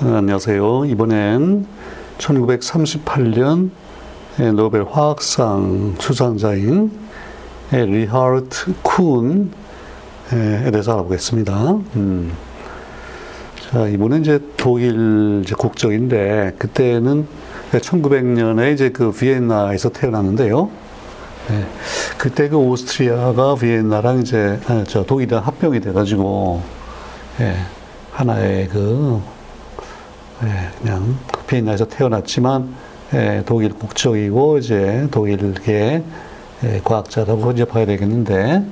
어, 안녕하세요. 이번엔 1938년 노벨 화학상 수상자인 리하르트 쿤에 대해서 알아보겠습니다. 음. 자, 이번엔 이제 독일 이제 국적인데, 그때는 1900년에 이제 그 비엔나에서 태어났는데요. 네. 그때 그 오스트리아가 비엔나랑 이제, 아, 저 독일이랑 합병이 돼가지고, 예, 하나의 그 예, 그냥 비엔나에서 태어났지만 예, 독일 국적이고 이제 독일계 예, 과학자라고 이제 봐야 되겠는데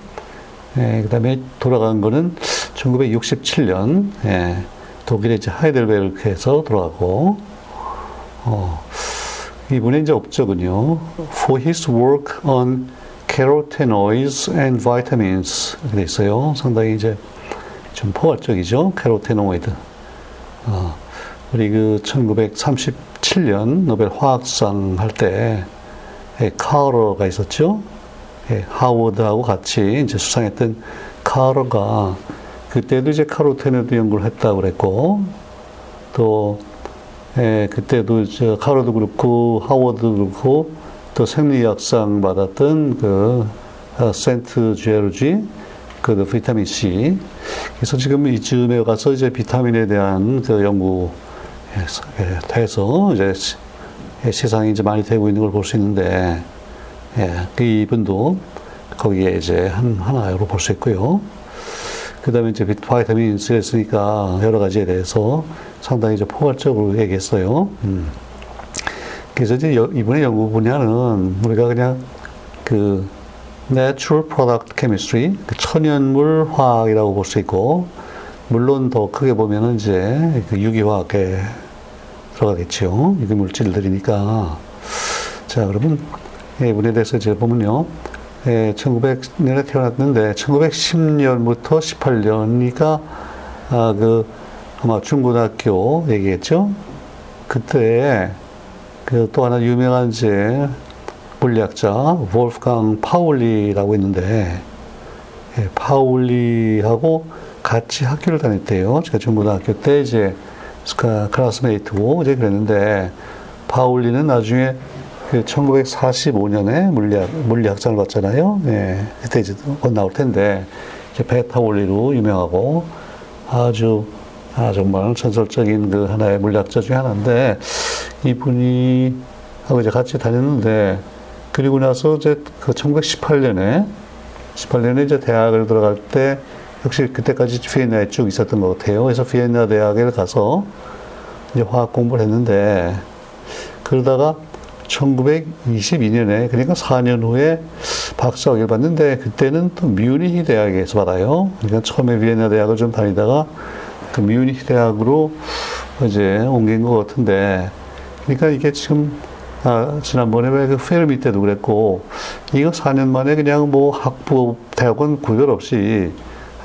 예, 그다음에 돌아간 거는 1967년 예, 독일의 이제 하이델베르크에서 돌아가고 어, 이분의 이제 업적은요 for his work on carotenoids and vitamins 이렇게 돼 있어요. 상당히 이제 좀 포괄적이죠. 캐로테노이드. 어, 우리 그 1937년 노벨 화학상 할 때, 예, 카러가 있었죠. 예, 하워스하고 같이 이제 수상했던 카러가 그때도 이제 카로테노이드 연구를 했다고 그랬고, 또, 예, 그때도 저 카러도 그렇고, 하워스도 그렇고, 또 생리학상 받았던 그, 어, 센트 주에르지, 그 비타민 C. 그래서 지금 이쯤에 가서 이제 비타민에 대한 그 연구 해서 이제 세상이 이제 많이 되고 있는 걸 볼 수 있는데, 예, 그 이분도 거기에 이제 한, 하나로 볼 수 있고요. 그 다음에 이제 바이타민 C가 있으니까 여러 가지에 대해서 상당히 이제 포괄적으로 얘기했어요. 음. 그래서 이제 이번에 연구 분야는 우리가 그냥 그 Natural Product Chemistry, 그 천연물 화학이라고 볼 수 있고, 물론 더 크게 보면은 이제 그 유기화학에 들어가겠죠. 유기 물질들이니까. 자, 그러면 이분에 대해서 이제 보면요. 예, 1900년에 태어났는데 1910년부터 18년이니까 아, 그 아마 중고등학교 얘기했죠. 그때 그 또 하나 유명한 이제 물리학자 wolfgang 파울리라고 있는데 예, 파울리하고 같이 학교를 다녔대요. 제가 중고등학교 때 이제 클라스메이트고 이제 그랬는데 파울리는 나중에 그 1945년에 물리학 물리학상을 받잖아요. 예, 그때 이제 곧 나올 텐데 베타 원리로 유명하고 아주 아 정말 전설적인 그 하나의 물리학자 중에 하나인데 이분이 하고 이제 같이 다녔는데 그리고 나서 이제 그 1918년에 18년에 이제 대학을 들어갈 때 역시 그때까지 비엔나에 쭉 있었던 것 같아요. 그래서 비엔나 대학에 가서 이제 화학 공부를 했는데 그러다가 1922년에 그러니까 4년 후에 박사학위를 받는데 그때는 또 뮤니히 대학에서 받아요. 그러니까 처음에 비엔나 대학을 좀 다니다가 그 뮤니히 대학으로 이제 옮긴 것 같은데 그러니까 이게 지금 아, 지난번에 왜그 페르미 때도 그랬고 이거 4년 만에 그냥 뭐 학부 대학원 구별 없이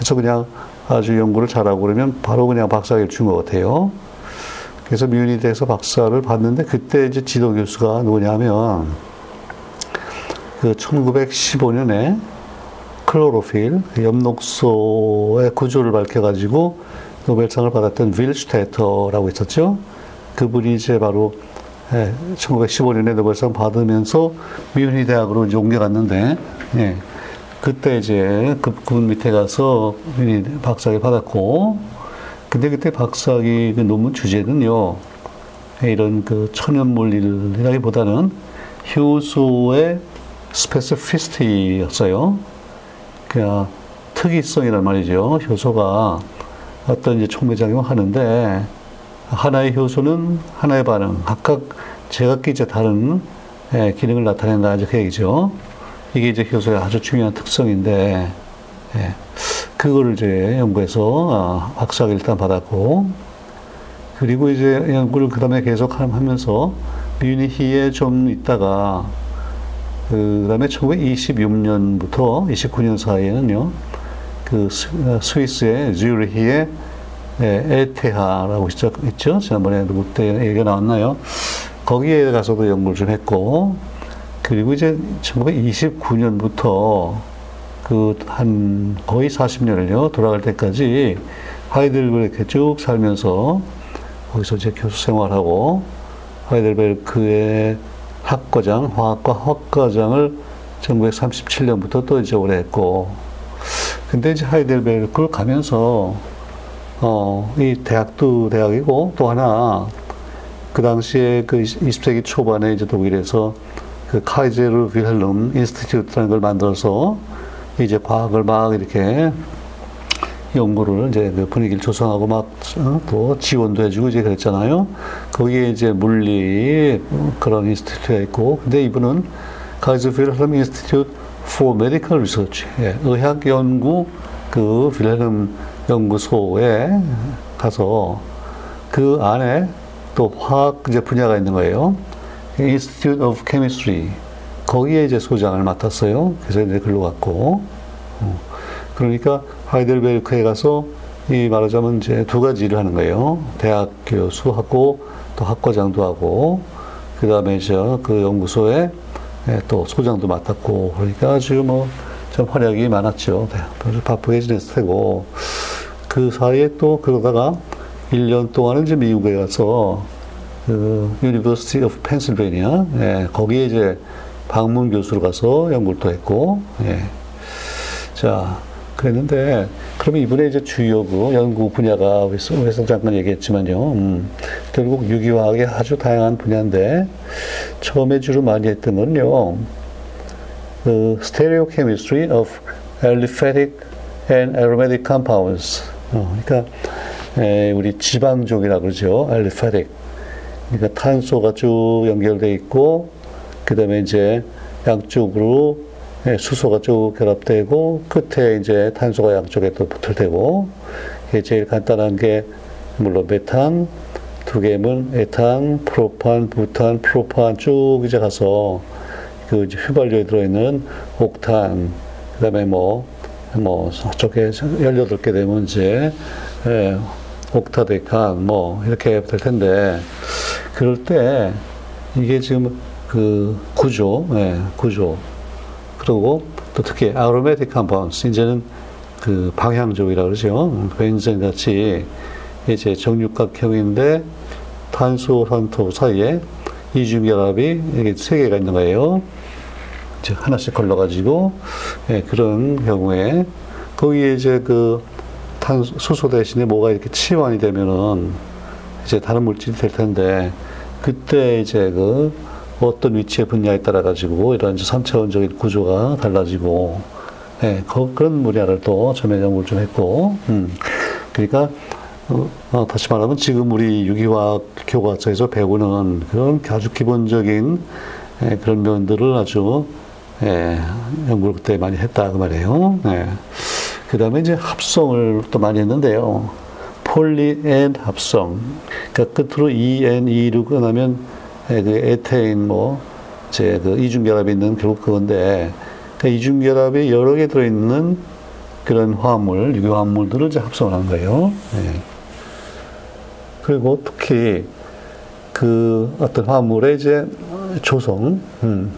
해서 그냥 아주 연구를 잘하고 그러면 바로 그냥 박사학위를 준 것 같아요. 그래서 뮤니대에서 박사를 받는데 그때 이제 지도 교수가 누구냐면 그 1915년에 클로로필 엽록소의 구조를 밝혀가지고 노벨상을 받았던 윌슈테터라고 있었죠. 그분이 이제 바로 1915년에 노벨상 받으면서 뮤니 대학으로 옮겨갔는데, 예. 그때 이제 그분 밑에 가서 박사학위 받았고, 근데 그때 박사학위 그 논문 주제는요, 이런 그 천연 물리라기보다는 효소의 스페시피스티였어요. 그 특이성이란 말이죠. 효소가 어떤 이제 촉매작용을 하는데 하나의 효소는 하나의 반응, 각각 제각기 이제 다른 예, 기능을 나타낸다 이제 그 얘기죠. 이게 이제 효소의 아주 중요한 특성인데 예, 그거를 이제 연구해서 어, 박사학위 일단 받았고 그리고 이제 연구를 그 다음에 계속 하면서 뮤니히에 좀 있다가 그 다음에 1926년부터 29년 사이에는요 그 어, 스위스의 즈유리히에 에테하라고 있죠. 지난번에 누구 때 얘기가 나왔나요? 거기에 가서도 연구를 좀 했고, 그리고 이제 1929년부터 그 한 거의 40년을요, 돌아갈 때까지 하이델베르크에 쭉 살면서 거기서 이제 교수 생활하고 하이델베르크의 학과장, 화학과 학과장을 1937년부터 또 이제 오래 했고, 근데 이제 하이델베르크를 가면서, 어, 이 대학도 대학이고, 또 하나, 그 당시에 그 20세기 초반에 이제 독일에서 그 카이제르 빌헬름 Institute라는 걸 만들어서 이제 과학을 막 이렇게 연구를 이제 그 분위기를 조성하고 막 또 어, 지원도 해주고 이제 그랬잖아요. 거기에 이제 물리 그런 institute가 있고, 근데 이분은 카이제르 빌헬름 Institute for Medical Research, 예, 의학 연구 그 빌헬름 연구소에 가서 그 안에 또 화학 이제 분야가 있는 거예요. Institute of Chemistry 거기에 이제 소장을 맡았어요. 그래서 이제 글로 갔고, 어, 그러니까 하이델베르크에 가서 이 말하자면 이제 두 가지 일을 하는 거예요. 대학 교수하고 또 학과장도 하고 그 다음에 저그 연구소에 예, 또 소장도 맡았고 그러니까 아주 뭐좀 활약이 많았죠. 네, 바쁘게 지냈을 테고 그 사이에 또 그러다가 1년 동안은 이제 미국에 가서 그 University of Pennsylvania 예, 거기에 이제 방문 교수로 가서 연구를 또 했고 예. 자 그랬는데 그러면 이번에 이제 주요 그 연구 분야가 회성 잠깐 얘기했지만요. 음, 결국 유기화학의 아주 다양한 분야인데 처음에 주로 많이 했던 건요. 그 stereochemistry of aliphatic and aromatic compounds. 어, 그러니까 에, 우리 지방족이라 그러죠. aliphatic. 그러니까 탄소가 쭉 연결돼 있고 그다음에 이제 양쪽으로 예, 수소가 쭉 결합되고 끝에 이제 탄소가 양쪽에 또 붙을 테고 이게 제일 간단한 게 물론 메탄 두 개면 에탄, 프로판, 부탄, 프로판 쭉 이제 가서 그 휘발유에 들어있는 옥탄 그다음에 뭐뭐 뭐 저쪽에 18개 되면 이제 예, 옥타데칸 뭐 이렇게 될 텐데 그럴 때 이게 지금 그 구조, 예, 구조 그리고 또 특히 aromatic compound 이제는 그 방향족이라 그러죠. 벤젠 같이 이제 정육각형인데 탄소, 산소 사이에 이중 결합이 이게 세 개가 있는 거예요. 이제 하나씩 걸러가지고 예, 그런 경우에 거기에 이제 그 탄소, 수소 대신에 뭐가 이렇게 치환이 되면은 이제 다른 물질이 될 텐데 그때 이제 그 어떤 위치의 분야에 따라 가지고 이런 이제 3차원적인 구조가 달라지고 예, 그, 런 분야를 또 처음에 연구를 좀 했고 음, 그러니까 어, 어, 다시 말하면 지금 우리 유기화학 교과서에서 배우는 그런 아주 기본적인 예, 그런 면들을 아주 예, 연구를 그때 많이 했다 그 말이에요. 예. 그 다음에 이제 합성을 또 많이 했는데요. 폴리엔 합성. 그러니까 끝으로 EN, E로 끝나면 예, 그 에테인 뭐, 제 그 이중결합이 있는 결국 그건데, 그 이중결합이 여러 개 들어있는 그런 화합물, 유기화합물들을 이제 합성을 한 거예요. 예. 그리고 특히 그 어떤 화합물의 이제 조성, 음,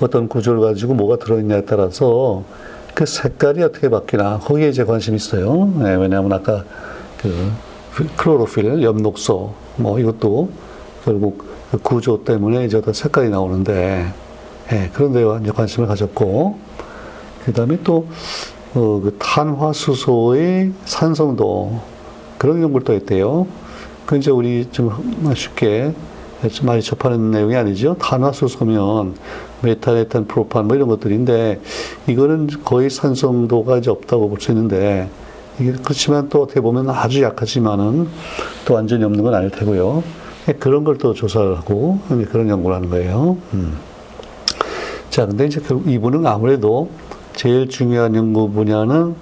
어떤 구조를 가지고 뭐가 들어있냐에 따라서 그 색깔이 어떻게 바뀌나, 거기에 이제 관심이 있어요. 예, 왜냐하면 아까 그 클로로필, 엽록소, 뭐 이것도 결국 그 구조 때문에 이제 어떤 색깔이 나오는데, 예, 그런 데 이제 관심을 가졌고, 그 다음에 또, 어, 그 탄화수소의 산성도, 그런 연구를 또 했대요. 그 이제 우리 좀 쉽게 좀 많이 접하는 내용이 아니죠. 탄화수소면 메탄, 에탄, 프로판 뭐 이런 것들인데 이거는 거의 산성도가 이제 없다고 볼 수 있는데 이게 그렇지만 또 어떻게 보면 아주 약하지만은 또 완전히 없는 건 아닐 테고요. 예, 그런 걸 또 조사를 하고 그런 연구를 하는 거예요. 음. 자, 근데 이제 이분은 아무래도 제일 중요한 연구 분야는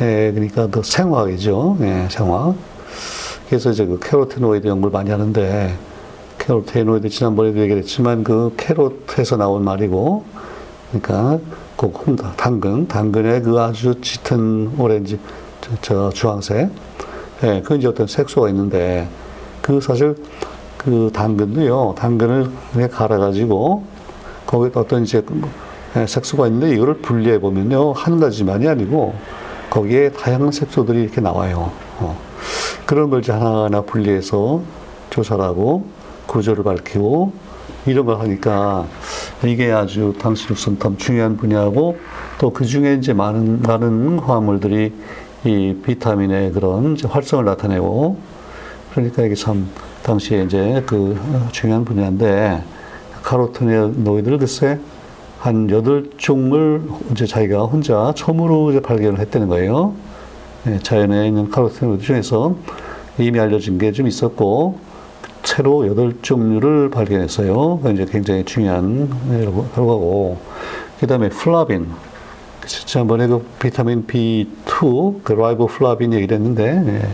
예, 그러니까 그 생화학이죠. 예, 생화학. 그래서 이제 그 carotenoid 연구를 많이 하는데 carotenoid 지난번에도 얘기했지만 그 carrot에서 나온 말이고. 그러니까 그 당근, 당근의 그 아주 짙은 오렌지, 저, 저 주황색, 예, 그 이제 어떤 색소가 있는데 그 사실 그 당근도요, 당근을 갈아가지고 거기에 어떤 이제 그 예, 색소가 있는데 이거를 분리해 보면요. 한 가지만이 아니고 거기에 다양한 색소들이 이렇게 나와요. 어. 그런 걸 이제 하나하나 분리해서 조사를 하고 구조를 밝히고 이런 걸 하니까 이게 아주 당시로서는 참 중요한 분야고 또 그 중에 이제 많은 많은 화합물들이 이 비타민의 그런 활성을 나타내고 그러니까 이게 참 당시에 이제 그 중요한 분야인데 카로티노이드를 글쎄 한 여덟 종을 이제 자기가 혼자 처음으로 이제 발견을 했다는 거예요. 예, 자연에 있는 카로티노이드 중에서 이미 알려진 게 좀 있었고 새로 여덟 종류를 발견했어요. 그 이제 굉장히 중요한 결과고 그 다음에 플라빈. 지난번에 그 비타민 B2 그 riboflavin 얘기를 했는데 예,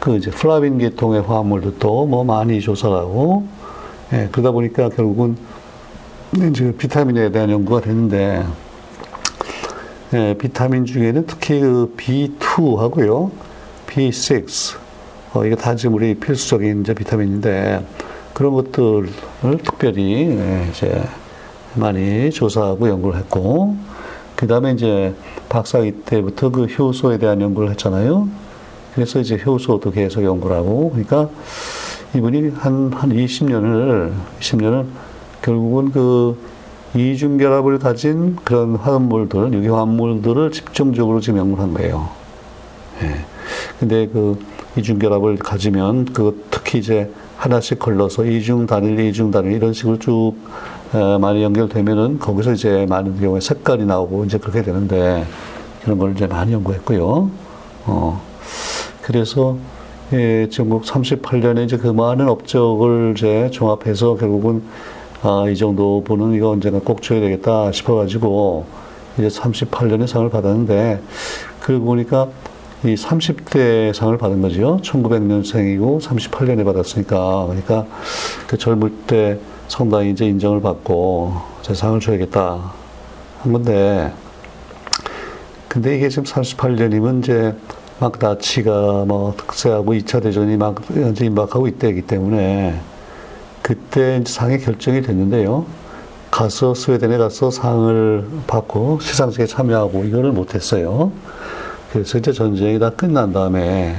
그 이제 플라빈 계통의 화합물도 뭐 많이 조사하고 예, 그러다 보니까 결국은 이제 비타민에 대한 연구가 됐는데 예, 비타민 중에는 특히 그 B2 하고요, B6 어, 이게 다 지금 우리 필수적인 이제 비타민인데 그런 것들을 특별히 예, 이제 많이 조사하고 연구를 했고 그 다음에 이제 박사기 때부터 그 효소에 대한 연구를 했잖아요. 그래서 이제 효소도 계속 연구를 하고 그러니까 이분이 한, 한 20년을, 20년을 결국은 그 이중결합을 가진 그런 화합물들, 유기화합물들을 집중적으로 지금 연구를 한 거예요. 예. 근데 그 이중결합을 가지면 그 특히 이제 하나씩 걸러서 이중 단일, 이중 단일 이런 식으로 쭉 어, 많이 연결되면은 거기서 이제 많은 경우에 색깔이 나오고 이제 그렇게 되는데 그런 걸 이제 많이 연구했고요. 어. 그래서 예, 전국 38년에 이제 그 많은 업적을 이제 종합해서 결국은 아, 이 정도 분은 이거 언젠가 꼭 줘야 되겠다 싶어가지고 이제 38년에 상을 받았는데 그러고 보니까 이 30대 상을 받은 거죠. 1900년생이고 38년에 받았으니까 그러니까 그 젊을 때 상당히 이제 인정을 받고 제 상을 줘야겠다 한 건데 근데 이게 지금 38년이면 이제 막 나치가 뭐 특세하고 2차 대전이 막 임박하고 있대기 때문에 그때 상이 결정이 됐는데요. 가서 스웨덴에 가서 상을 받고 시상식에 참여하고 이거를 못했어요. 그래서 이제 전쟁이 다 끝난 다음에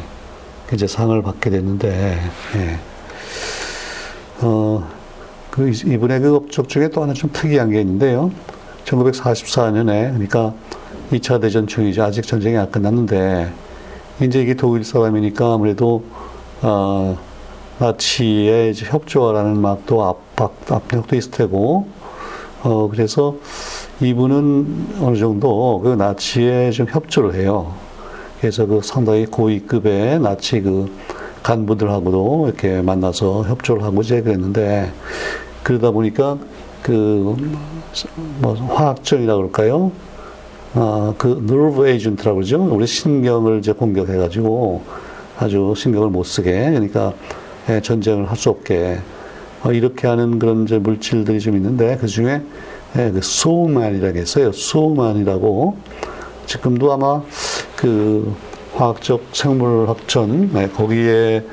이제 상을 받게 됐는데, 예. 어, 그 이분의 그 업적 중에 또 하나 좀 특이한 게 있는데요. 1944년에, 그러니까 2차 대전 중이죠. 아직 전쟁이 안 끝났는데, 이제 이게 독일 사람이니까 아무래도, 어, 나치의 이제 협조하라는 막 또 압박, 압력도 있을 테고, 어, 그래서 이분은 어느 정도 그 나치에 좀 협조를 해요. 그래서 그 상당히 고위급의 나치 그 간부들하고도 이렇게 만나서 협조를 하고 이제 그랬는데, 그러다 보니까 그, 뭐, 화학적이라 그럴까요? 아, 그, nerve agent라고 그러죠. 우리 신경을 이제 공격해가지고 아주 신경을 못 쓰게. 그러니까 예, 전쟁을 할 수 없게 어, 이렇게 하는 그런 이제 물질들이 좀 있는데 그 중에 예, 그 소만이라고 했어요. 소만이라고 지금도 아마 그 화학적 생물학 전 네, 거기에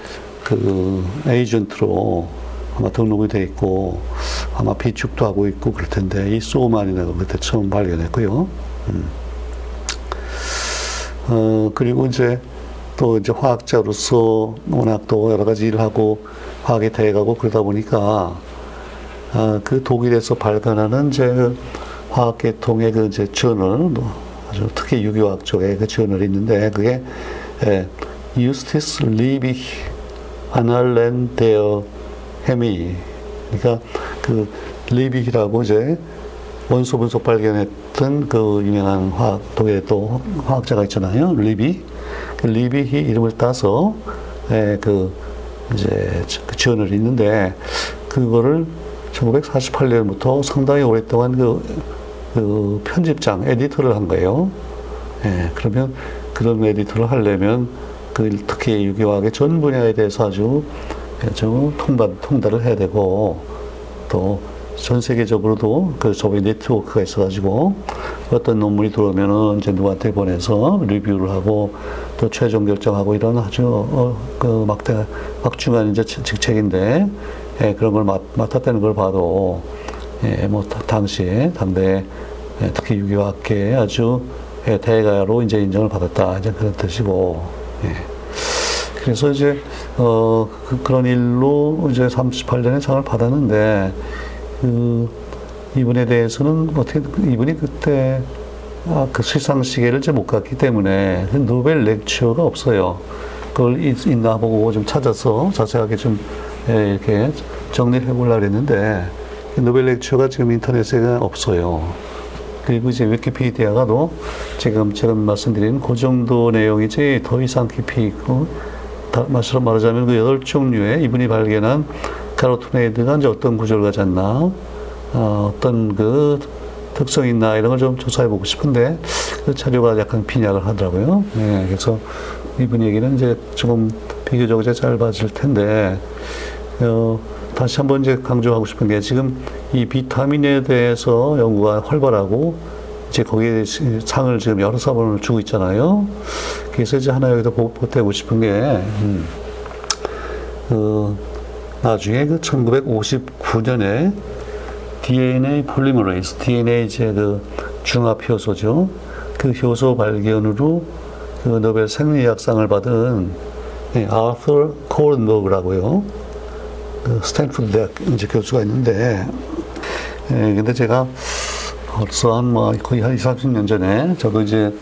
그 에이전트로 아마 등록이 돼 있고 아마 비축도 하고 있고 그럴 텐데 이 소만이라고 그때 처음 발견했고요. 음. 어, 그리고 이제 또 이제 화학자로서 워낙 또 여러 가지 일을 하고 화학에 대해가고 그러다 보니까 아, 그 독일에서 발간하는 이제 화학계통의 그 이제 저널, 아주 특히 유기화학 쪽에 그 저널이 있는데 그게 예, Justus Liebigs Annalen der Chemie 그러니까 그 리비라고 이제 원소 분석 발견했던 그 유명한 화학 독일의 또 화학자가 있잖아요 리비 그 리비히 이름을 따서 예, 그 이제 그 지원을 있는데 그거를 1948년부터 상당히 오랫동안 그, 그 편집장 에디터를 한 거예요. 예, 그러면 그런 에디터를 하려면 그 특히 유기화학의 전 분야에 대해서 아주 좀 통달, 통달을 해야 되고 또 전 세계적으로도 그 저희 네트워크가 있어가지고 어떤 논문이 들어오면은 이제 누구한테 보내서 리뷰를 하고 또 최종 결정하고 이런 아주 어, 그 막대 막중한 이제 직책인데 예, 그런 걸 맡, 맡았다는 걸 봐도 예, 뭐 당시에 당대 예, 특히 유기화학계 아주 예, 대가로 이제 인정을 받았다 이제 그런 뜻이고 예. 그래서 이제 어 그, 런 일로 이제 38년에 상을 받았는데 그 이분에 대해서는 어떻게 이분이 그때 아, 그 시상식에를 이제 못 갔기 때문에 그 노벨 렉처가 없어요. 그걸 있나 보고 좀 찾아서 자세하게 좀 예, 이렇게 정리를 해보려고 했는데 노벨 렉처가 지금 인터넷에 없어요. 그리고 이제 위키피디아가도 지금 지금 말씀드린 그 정도 내용이지 더 이상 깊이 있고 다시로 말하자면 그 여덟 종류의 이분이 발견한 카로토네이드가 이제 어떤 구조를 가졌나 어, 어떤 그 특성이 있나 이런 걸 좀 조사해 보고 싶은데 그 자료가 약간 빈약을 하더라고요. 네, 그래서 이분 얘기는 이제 조금 비교적 이제 짧아질 텐데 어, 다시 한번 이제 강조하고 싶은 게 지금 이 비타민에 대해서 연구가 활발하고 이제 거기에 상을 지금 여러 사본을 주고 있잖아요. 그래서 이제 하나 여기다 보태고 싶은 게, 음, 그, 나중에 그 1959년에 DNA polymerase, DNA 이제 그 중합 효소죠. 그 효소 발견으로 그 노벨 생리학상을 받은 네, 아서 콘버그라고요. 그 스탠퍼드 대학 이제 교수가 있는데, 예, 근데 제가 벌써 한 뭐 거의 한 20, 30년 전에 저도 이제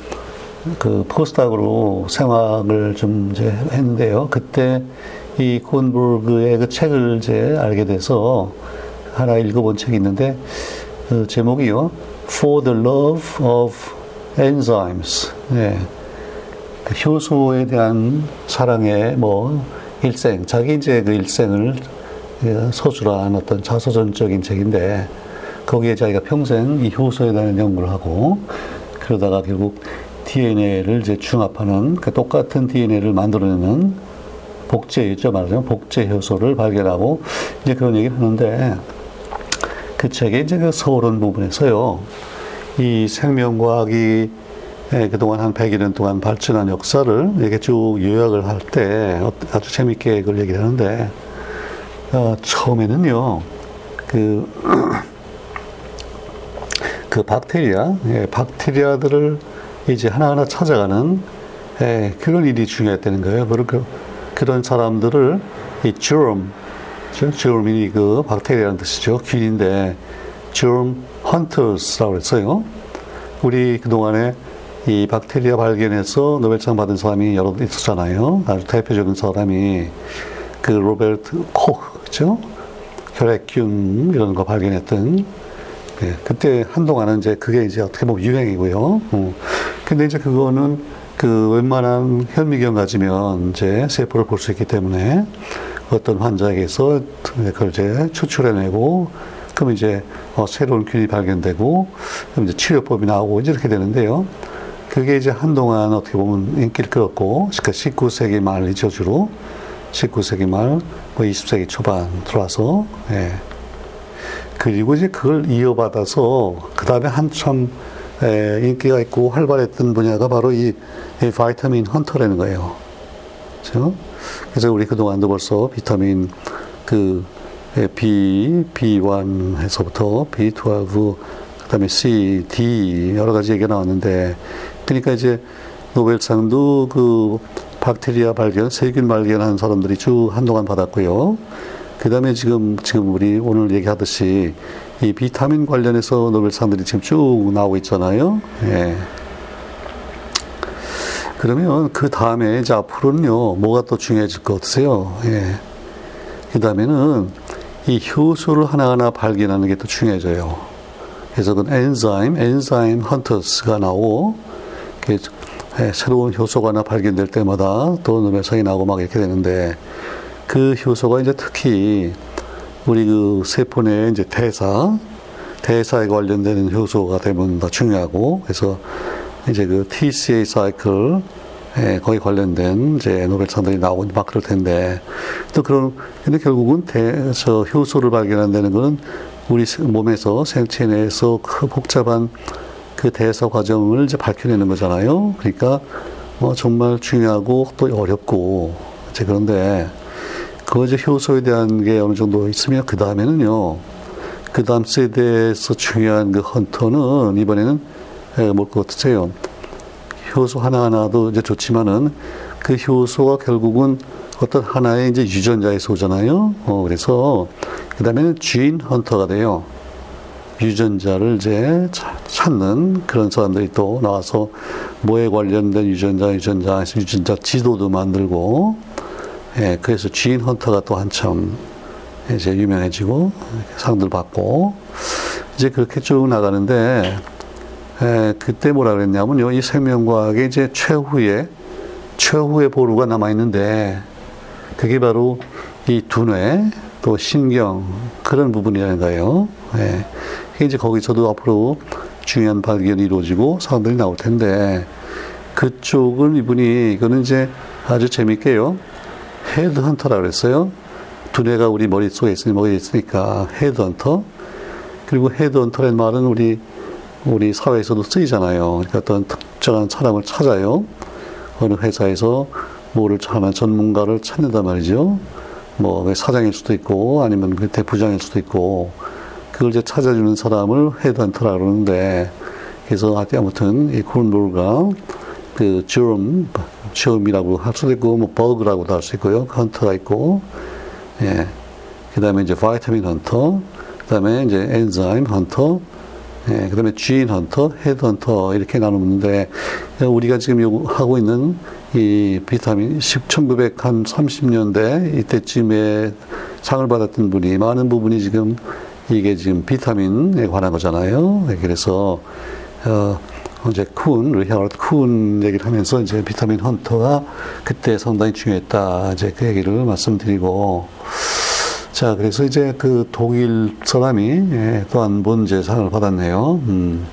그 postdoc으로 생활을 좀 이제 했는데요. 그때 이 콘버그의 그 책을 이제 알게 돼서 하나 읽어본 책이 있는데 그 제목이요. For the Love of Enzymes. 네. 그 효소에 대한 사랑의 뭐 일생, 자기 이제 그 일생을 서술한 어떤 자서전적인 책인데 거기에 자기가 평생 이 효소에 대한 연구를 하고 그러다가 결국 DNA를 이제 중합하는 그 똑같은 DNA를 만들어내는 복제였죠. 말하자면 복제 효소를 발견하고 이제 그런 얘기를 하는데 그 책에 이제 그 서론 부분에서요. 이 생명과학이 그동안 한 100여 동안 발전한 역사를 이렇게 쭉 요약을 할 때 아주 재밌게 그걸 얘기를 하는데 어, 처음에는요 그, 그 박테리아, 예, 박테리아들을 이제 하나하나 찾아가는 예, 그런 일이 중요했다는 거예요. 그런, 그, 그런 사람들을 이 germ, germ이 그 박테리아라는 뜻이죠. 균인데 germ hunters라고 했어요. 우리 그동안에 이 박테리아 발견해서 노벨상 받은 사람이 여러 있었잖아요. 아주 대표적인 사람이 그 로베르트 코흐, 그죠? 혈액균 이런 거 발견했던 네, 그때 한동안은 이제 그게 이제 어떻게 보면 유행이고요. 어. 근데 이제 그거는 그 웬만한 현미경 가지면 이제 세포를 볼 수 있기 때문에 어떤 환자에게서 그걸 이제 추출해내고 그럼 이제 어, 새로운 균이 발견되고 그럼 이제 치료법이 나오고 이제 이렇게 되는데요. 그게 이제 한동안 어떻게 보면 인기를 끌었고, 그러니까 19세기 말 이죠, 주로. 19세기 말, 뭐 20세기 초반 들어와서, 예. 그리고 이제 그걸 이어받아서 그 다음에 한참 에, 인기가 있고 활발했던 분야가 바로 이, 이 바이타민 헌터라는 거예요. 그렇죠? 그래서 우리 그동안도 벌써 비타민 그 B, B1에서부터 B12, 그 다음에 C, D 여러 가지 얘기가 나왔는데 그러니까 이제 노벨상도 그 박테리아 발견, 세균 발견한 사람들이 쭉 한동안 받았고요. 그 다음에 지금, 지금 우리 오늘 얘기하듯이 이 비타민 관련해서 노벨상들이 지금 쭉 나오고 있잖아요. 예. 그러면 그 다음에 이제 앞으로는요, 뭐가 또 중요해질 것 같으세요? 예. 그 다음에는 이 효소를 하나하나 발견하는 게 또 중요해져요. 그래서 그 엔자임, 엔자임 헌터스가 나오고, 예, 새로운 효소가 하나 발견될 때마다 또 노벨상이 나오고 막 이렇게 되는데, 그 효소가 이제 특히 우리 그 세포 내 이제 대사, 대사에 관련되는 효소가 되면 더 중요하고, 그래서 이제 그 TCA 사이클, 에 거기 관련된 이제 노벨상들이 나오고 막 그럴 텐데, 또 그런, 근데 결국은 대, 저 효소를 발견한다는 거는 우리 몸에서 생체 내에서 그 복잡한 그 대사 과정을 이제 밝혀내는 거잖아요. 그러니까 뭐 정말 중요하고 또 어렵고, 이제 그런데 그 이제 효소에 대한 게 어느 정도 있으면 그 다음에는요. 그 다음 세대에서 중요한 그 헌터는 이번에는 뭘것 같으세요? 효소 하나하나도 이제 좋지만은 그그 효소가 결국은 어떤 하나의 이제 유전자에서 오잖아요. 어, 그래서 그 다음에는 쥐인 헌터가 돼요. 유전자를 이제 찾는 그런 사람들이 또 나와서 뭐에 관련된 유전자, 유전자, 유전자 지도도 만들고, 예, 그래서 쥐인 헌터가 또 한참 이제 유명해지고 상들 받고 이제 그렇게 쭉 나가는데 에, 그때 뭐라 그랬냐면요 이 생명과학의 이제 최후의 최후의 보루가 남아 있는데 그게 바로 이 두뇌 또 신경 그런 부분이라는 거예요. 예. 이제 거기서도 앞으로 중요한 발견이 이루어지고 사람들이 나올 텐데 그쪽은 이분이 이거는 이제 아주 재밌게요 헤드헌터라 그랬어요. 두뇌가 우리 머릿속에 있으니 머리에 있으니까 헤드헌터. 그리고 헤드헌터라는 말은 우리 우리 사회에서도 쓰이잖아요. 그러니까 어떤 특정한 사람을 찾아요. 어느 회사에서 뭐를 하는 전문가를 찾는단 말이죠. 뭐 사장일 수도 있고 아니면 그 대부장일 수도 있고 그걸 이제 찾아주는 사람을 헤드헌터라 그러는데 그래서 아무튼 이 콘버그가 그 germ, germ이라고 할 수도 있고 뭐 bug라고도 할 수 있고요. hunter가 있고 예. 그 다음에 이제 vitamin hunter, 그 다음에 이제 enzyme hunter, 예. 그 다음에 gene hunter, head hunter, 이렇게 나누는데, 우리가 지금 하고 있는 이 비타민 1930년대 이때쯤에 상을 받았던 분이 많은 부분이 지금 이게 지금 비타민에 관한 거잖아요. 네, 그래서, 어, 이제 쿤, 리하르트 쿤 얘기를 하면서 이제 비타민 hunter가 그때 상당히 중요했다. 이제 그 얘기를 말씀드리고, 자, 그래서 이제 그 독일 사람이 예, 또한 문제상을 받았네요. 음.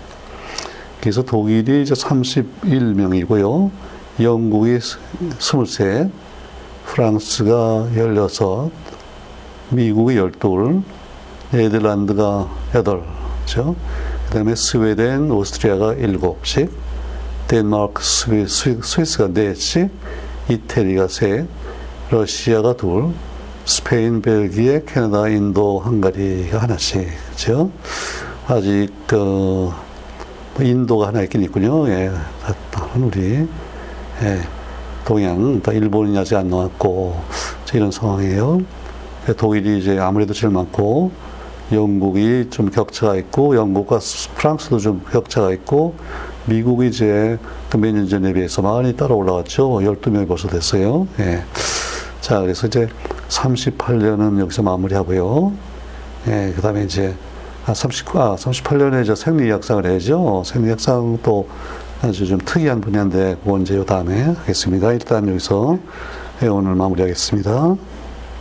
그래서 독일이 이제 31명이고요. 영국이 23, 프랑스가 16, 미국이 12, 네덜란드가 8, 그죠? 그 다음에 스웨덴, 오스트리아가 7씩, 덴마크, 스위스, 스위스가 4씩, 이태리가 3, 러시아가 2, 스페인, 벨기에, 캐나다, 인도, 헝가리가 하나씩, 그죠? 아직, 그, 인도가 하나 있긴 있군요. 예, 우리, 예, 동양, 일본이 아직 안 나왔고, 이런 상황이에요. 독일이 이제 아무래도 제일 많고, 영국이 좀 격차가 있고, 영국과 프랑스도 좀 격차가 있고, 미국이 이제 몇년 전에 비해서 많이 따라 올라왔죠. 12명이 벌써 됐어요. 예. 자, 그래서 이제 38년은 여기서 마무리하고요. 예, 그 다음에 이제, 아, 39, 아, 38년에 이제 생리학상을 해야죠. 생리학상 또 아주 좀 특이한 분야인데, 그건 이제 요 다음에 하겠습니다. 일단 여기서 예, 오늘 마무리하겠습니다.